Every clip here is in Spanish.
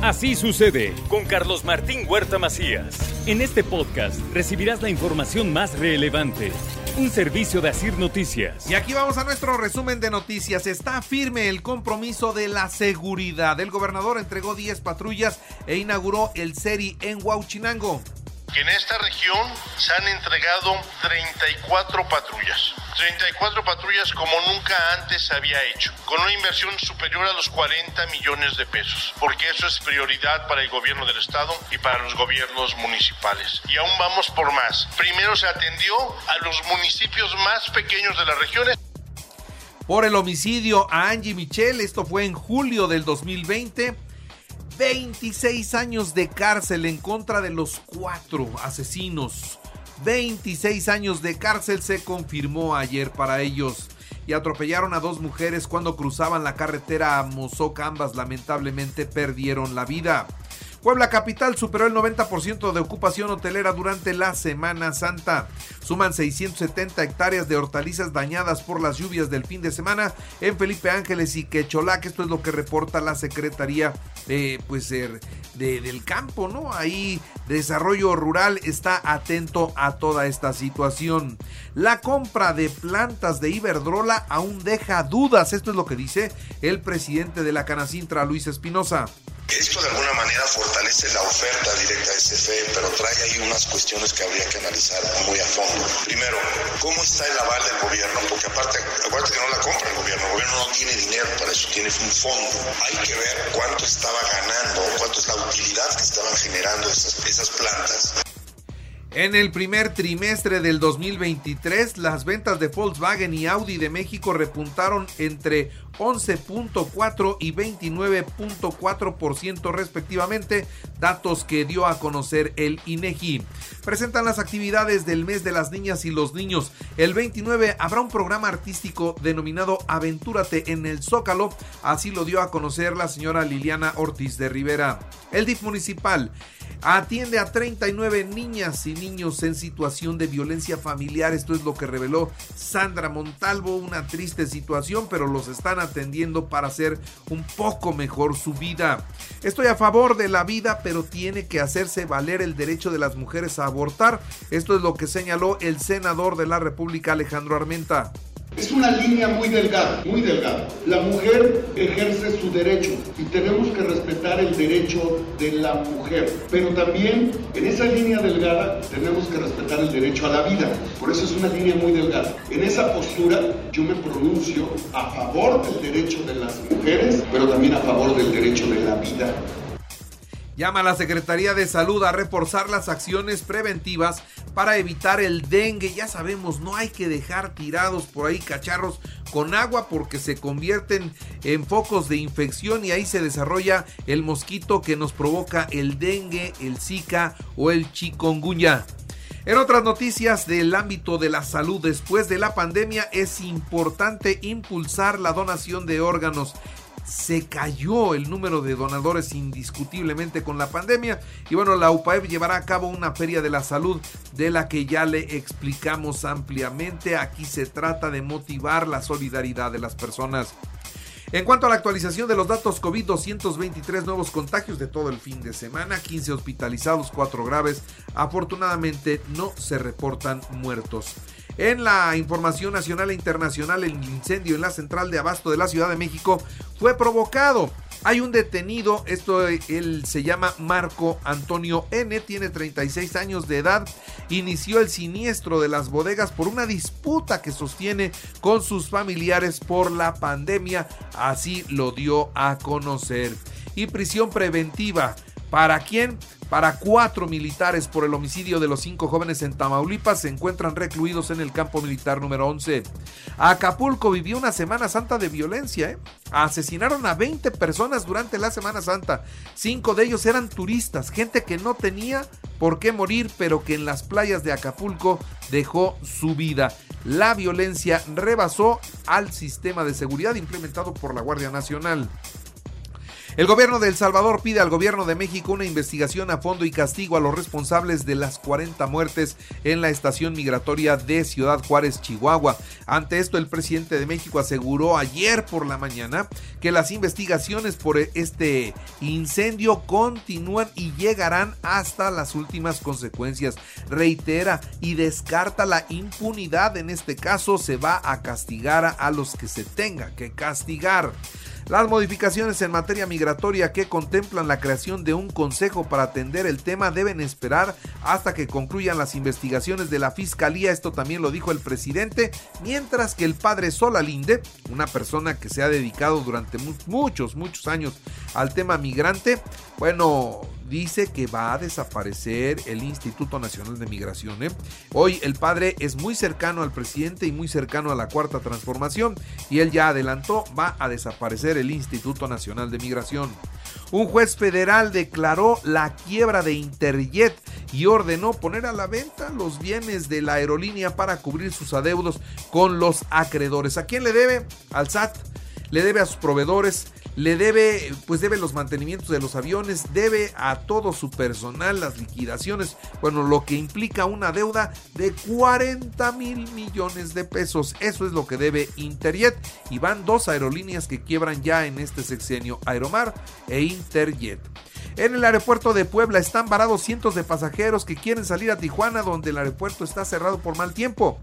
Así sucede con Carlos Martín Huerta Macías. En este podcast recibirás la información más relevante. Un servicio de Asir Noticias. Y aquí vamos a nuestro resumen de noticias. Está firme el compromiso de la seguridad. El gobernador entregó 10 patrullas e inauguró el SERI en Huauchinango que en esta región se han entregado 34 patrullas. 34 patrullas como nunca antes se había hecho, con una inversión superior a los 40 millones de pesos, porque eso es prioridad para el gobierno del estado y para los gobiernos municipales. Y aún vamos por más. Primero se atendió a los municipios más pequeños de las regiones por el homicidio a Angie Michel. Esto fue en julio del 2020. 26 años de cárcel en contra de los cuatro asesinos. 26 años de cárcel se confirmó ayer para ellos. Y atropellaron a dos mujeres cuando cruzaban la carretera a Mozoc. Ambas lamentablemente perdieron la vida. Puebla Capital superó el 90% de ocupación hotelera durante la Semana Santa. Suman 670 hectáreas de hortalizas dañadas por las lluvias del fin de semana en Felipe Ángeles y Quecholac. Esto es lo que reporta la Secretaría de, pues, del Campo, ¿no? Ahí Desarrollo Rural está atento a toda esta situación. La compra de plantas de Iberdrola aún deja dudas. Esto es lo que dice el presidente de la Canacintra, Luis Espinosa. Esto de alguna manera fortalece la oferta directa de CFE, pero trae ahí unas cuestiones que habría que analizar muy a fondo. Primero, ¿cómo está el aval del gobierno? Porque aparte, acuérdate que no la compra el gobierno, el gobierno no tiene dinero para eso, tiene un fondo. Hay que ver cuánto estaba ganando, cuánto es la utilidad que estaban generando esas, esas plantas. En el primer trimestre del 2023, las ventas de Volkswagen y Audi de México repuntaron entre 11.4 y 29.4% respectivamente, datos que dio a conocer el INEGI. Presentan las actividades del mes de las niñas y los niños. El 29 habrá un programa artístico denominado Aventúrate en el Zócalo, así lo dio a conocer la señora Liliana Ortiz de Rivera. El DIF municipal atiende a 39 niñas y niños en situación de violencia familiar. Esto es lo que reveló Sandra Montalvo, una triste situación, pero los están atendiendo para hacer un poco mejor su vida. Estoy a favor de la vida, pero tiene que hacerse valer el derecho de las mujeres a abortar. Esto es lo que señaló el senador de la República, Alejandro Armenta. Es una línea muy delgada, muy delgada. La mujer ejerce su derecho y tenemos que respetar el derecho de la mujer. Pero también en esa línea delgada tenemos que respetar el derecho a la vida. Por eso es una línea muy delgada. En esa postura yo me pronuncio a favor del derecho de las mujeres, pero también a favor del derecho de la vida. Llama a la Secretaría de Salud a reforzar las acciones preventivas para evitar el dengue. Ya sabemos, no hay que dejar tirados por ahí cacharros con agua porque se convierten en focos de infección y ahí se desarrolla el mosquito que nos provoca el dengue, el zika o el chikungunya. En otras noticias del ámbito de la salud después de la pandemia es importante impulsar la donación de órganos se cayó el número de donadores indiscutiblemente con la pandemia y bueno, la UPAEP llevará a cabo una feria de la salud de la que ya le explicamos ampliamente. Aquí se trata de motivar la solidaridad de las personas. En cuanto a la actualización de los datos COVID, 223 nuevos contagios de todo el fin de semana, 15 hospitalizados, 4 graves. Afortunadamente no se reportan muertos. En la información nacional e internacional, el incendio en la central de abasto de la Ciudad de México fue provocado. Hay un detenido, esto él se llama Marco Antonio N, tiene 36 años de edad, inició el siniestro de las bodegas por una disputa que sostiene con sus familiares por la pandemia, así lo dio a conocer. Y prisión preventiva, ¿para quién? para cuatro militares por el homicidio de los cinco jóvenes en Tamaulipas se encuentran recluidos en el campo militar número 11. Acapulco vivió una Semana Santa de violencia. ¿eh? Asesinaron a 20 personas durante la Semana Santa. Cinco de ellos eran turistas, gente que no tenía por qué morir, pero que en las playas de Acapulco dejó su vida. La violencia rebasó al sistema de seguridad implementado por la Guardia Nacional. El gobierno de El Salvador pide al gobierno de México una investigación a fondo y castigo a los responsables de las 40 muertes en la estación migratoria de Ciudad Juárez, Chihuahua. Ante esto, el presidente de México aseguró ayer por la mañana que las investigaciones por este incendio continúan y llegarán hasta las últimas consecuencias. Reitera y descarta la impunidad. En este caso, se va a castigar a los que se tenga que castigar. Las modificaciones en materia migratoria que contemplan la creación de un consejo para atender el tema deben esperar hasta que concluyan las investigaciones de la Fiscalía, esto también lo dijo el presidente, mientras que el padre Solalinde, una persona que se ha dedicado durante muchos, muchos años al tema migrante, bueno, dice que va a desaparecer el Instituto Nacional de Migración. ¿eh? Hoy el padre es muy cercano al presidente y muy cercano a la cuarta transformación y él ya adelantó, va a desaparecer el Instituto Nacional de Migración. Un juez federal declaró la quiebra de Interjet y ordenó poner a la venta los bienes de la aerolínea para cubrir sus adeudos con los acreedores. ¿A quién le debe? Al SAT. Le debe a sus proveedores, le debe, pues debe los mantenimientos de los aviones, debe a todo su personal las liquidaciones, bueno, lo que implica una deuda de 40 mil millones de pesos. Eso es lo que debe Interjet y van dos aerolíneas que quiebran ya en este sexenio, Aeromar e Interjet. En el aeropuerto de Puebla están varados cientos de pasajeros que quieren salir a Tijuana donde el aeropuerto está cerrado por mal tiempo.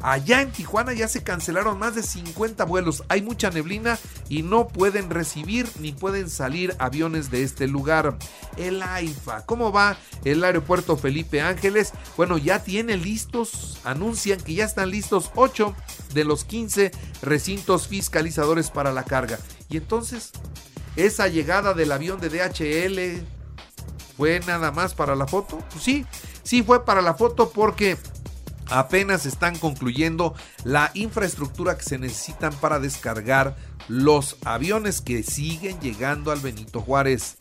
Allá en Tijuana ya se cancelaron más de 50 vuelos, hay mucha neblina y no pueden recibir ni pueden salir aviones de este lugar. El AIFA, ¿cómo va el aeropuerto Felipe Ángeles? Bueno, ya tiene listos, anuncian que ya están listos 8 de los 15 recintos fiscalizadores para la carga. Y entonces, esa llegada del avión de DHL fue nada más para la foto. Pues sí, sí fue para la foto porque apenas están concluyendo la infraestructura que se necesitan para descargar los aviones que siguen llegando al Benito Juárez.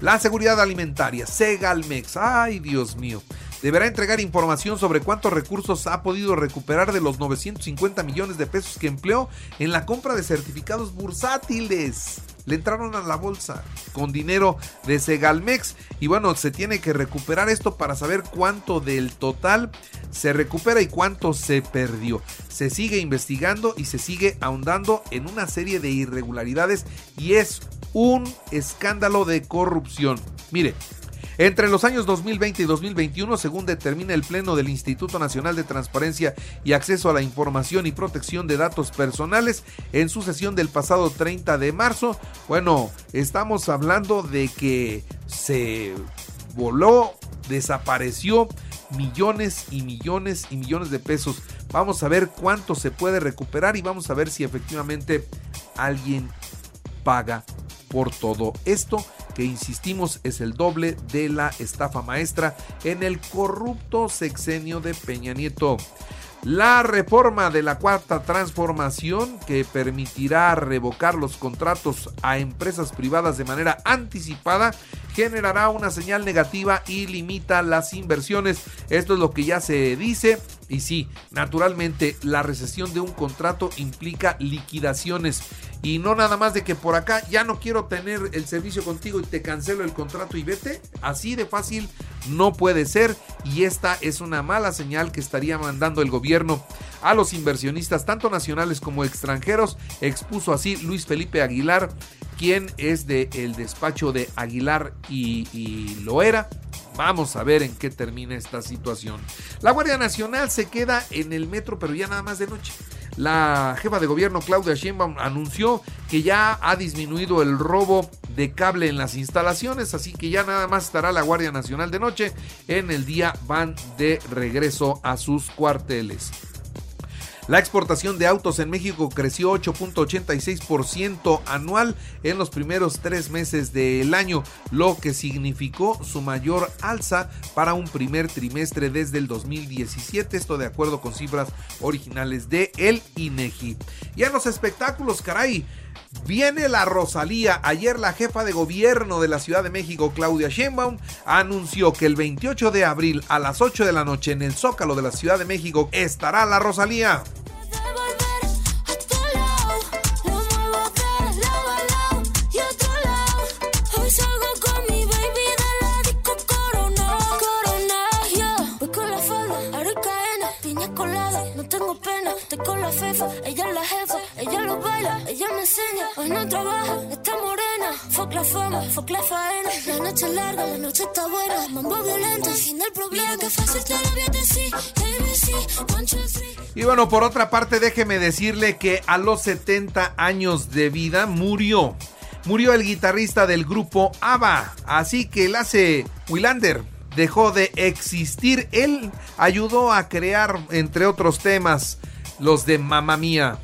La seguridad alimentaria, Segalmex, ay Dios mío, deberá entregar información sobre cuántos recursos ha podido recuperar de los 950 millones de pesos que empleó en la compra de certificados bursátiles le entraron a la bolsa con dinero de Segalmex y bueno, se tiene que recuperar esto para saber cuánto del total se recupera y cuánto se perdió. Se sigue investigando y se sigue ahondando en una serie de irregularidades y es un escándalo de corrupción. Mire, entre los años 2020 y 2021, según determina el Pleno del Instituto Nacional de Transparencia y Acceso a la Información y Protección de Datos Personales, en su sesión del pasado 30 de marzo, bueno, estamos hablando de que se voló, desapareció millones y millones y millones de pesos. Vamos a ver cuánto se puede recuperar y vamos a ver si efectivamente alguien paga por todo esto que insistimos es el doble de la estafa maestra en el corrupto sexenio de Peña Nieto. La reforma de la cuarta transformación que permitirá revocar los contratos a empresas privadas de manera anticipada generará una señal negativa y limita las inversiones. Esto es lo que ya se dice. Y sí, naturalmente la recesión de un contrato implica liquidaciones. Y no nada más de que por acá ya no quiero tener el servicio contigo y te cancelo el contrato y vete. Así de fácil no puede ser. Y esta es una mala señal que estaría mandando el gobierno a los inversionistas, tanto nacionales como extranjeros. Expuso así Luis Felipe Aguilar, quien es del el despacho de Aguilar y, y Loera. Vamos a ver en qué termina esta situación. La Guardia Nacional se queda en el metro, pero ya nada más de noche. La jefa de gobierno Claudia Sheinbaum anunció que ya ha disminuido el robo de cable en las instalaciones, así que ya nada más estará la Guardia Nacional de noche. En el día van de regreso a sus cuarteles. La exportación de autos en México creció 8.86% anual en los primeros tres meses del año, lo que significó su mayor alza para un primer trimestre desde el 2017, esto de acuerdo con cifras originales de el INEGI. Y en los espectáculos, caray, Viene la Rosalía. Ayer la jefa de gobierno de la Ciudad de México, Claudia Sheinbaum, anunció que el 28 de abril a las 8 de la noche en el Zócalo de la Ciudad de México estará la Rosalía. La noche larga, la noche está buena. Mambo violento. Y bueno, por otra parte, déjeme decirle que a los 70 años de vida murió. Murió el guitarrista del grupo ABBA. Así que el hace Willander dejó de existir. Él ayudó a crear, entre otros temas, los de Mamma Mía.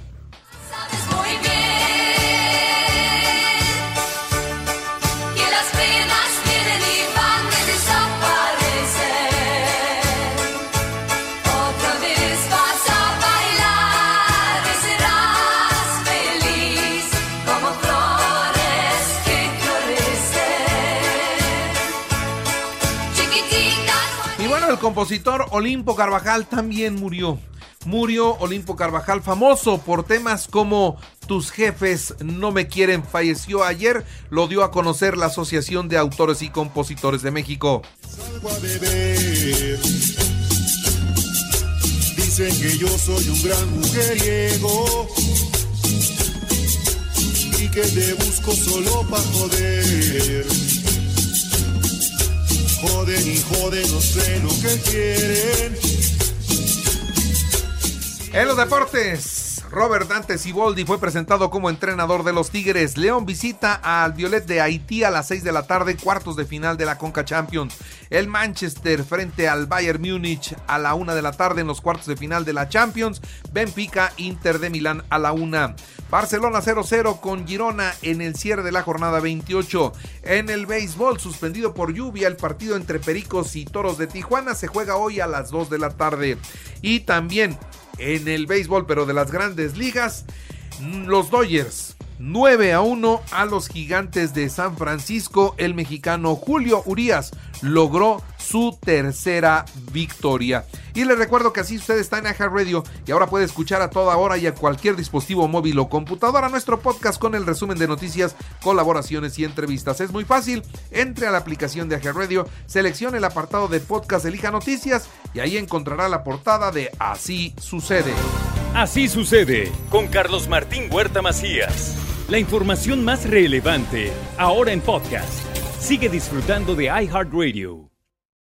Compositor Olimpo Carvajal también murió. Murió Olimpo Carvajal, famoso por temas como Tus jefes no me quieren. Falleció ayer, lo dio a conocer la Asociación de Autores y Compositores de México. salgo a beber. Dicen que yo soy un gran mujeriego y que te busco solo para joder. Joden y joden, no sé lo que quieren. En los deportes, Robert Dante Siboldi fue presentado como entrenador de los Tigres. León visita al Violet de Haití a las 6 de la tarde, cuartos de final de la Conca Champions. El Manchester frente al Bayern Múnich a la 1 de la tarde en los cuartos de final de la Champions. Benfica Inter de Milán a la 1. Barcelona 0-0 con Girona en el cierre de la jornada 28. En el béisbol, suspendido por lluvia, el partido entre Pericos y Toros de Tijuana se juega hoy a las 2 de la tarde. Y también en el béisbol, pero de las grandes ligas, los Dodgers 9 a 1 a los gigantes de San Francisco. El mexicano Julio Urias logró su tercera victoria. Y les recuerdo que así usted está en Aja Radio y ahora puede escuchar a toda hora y a cualquier dispositivo móvil o computadora nuestro podcast con el resumen de noticias, colaboraciones y entrevistas. Es muy fácil, entre a la aplicación de Aja Radio, seleccione el apartado de podcast, elija noticias y ahí encontrará la portada de Así sucede. Así sucede con Carlos Martín Huerta Macías. La información más relevante ahora en podcast. Sigue disfrutando de iHeartRadio.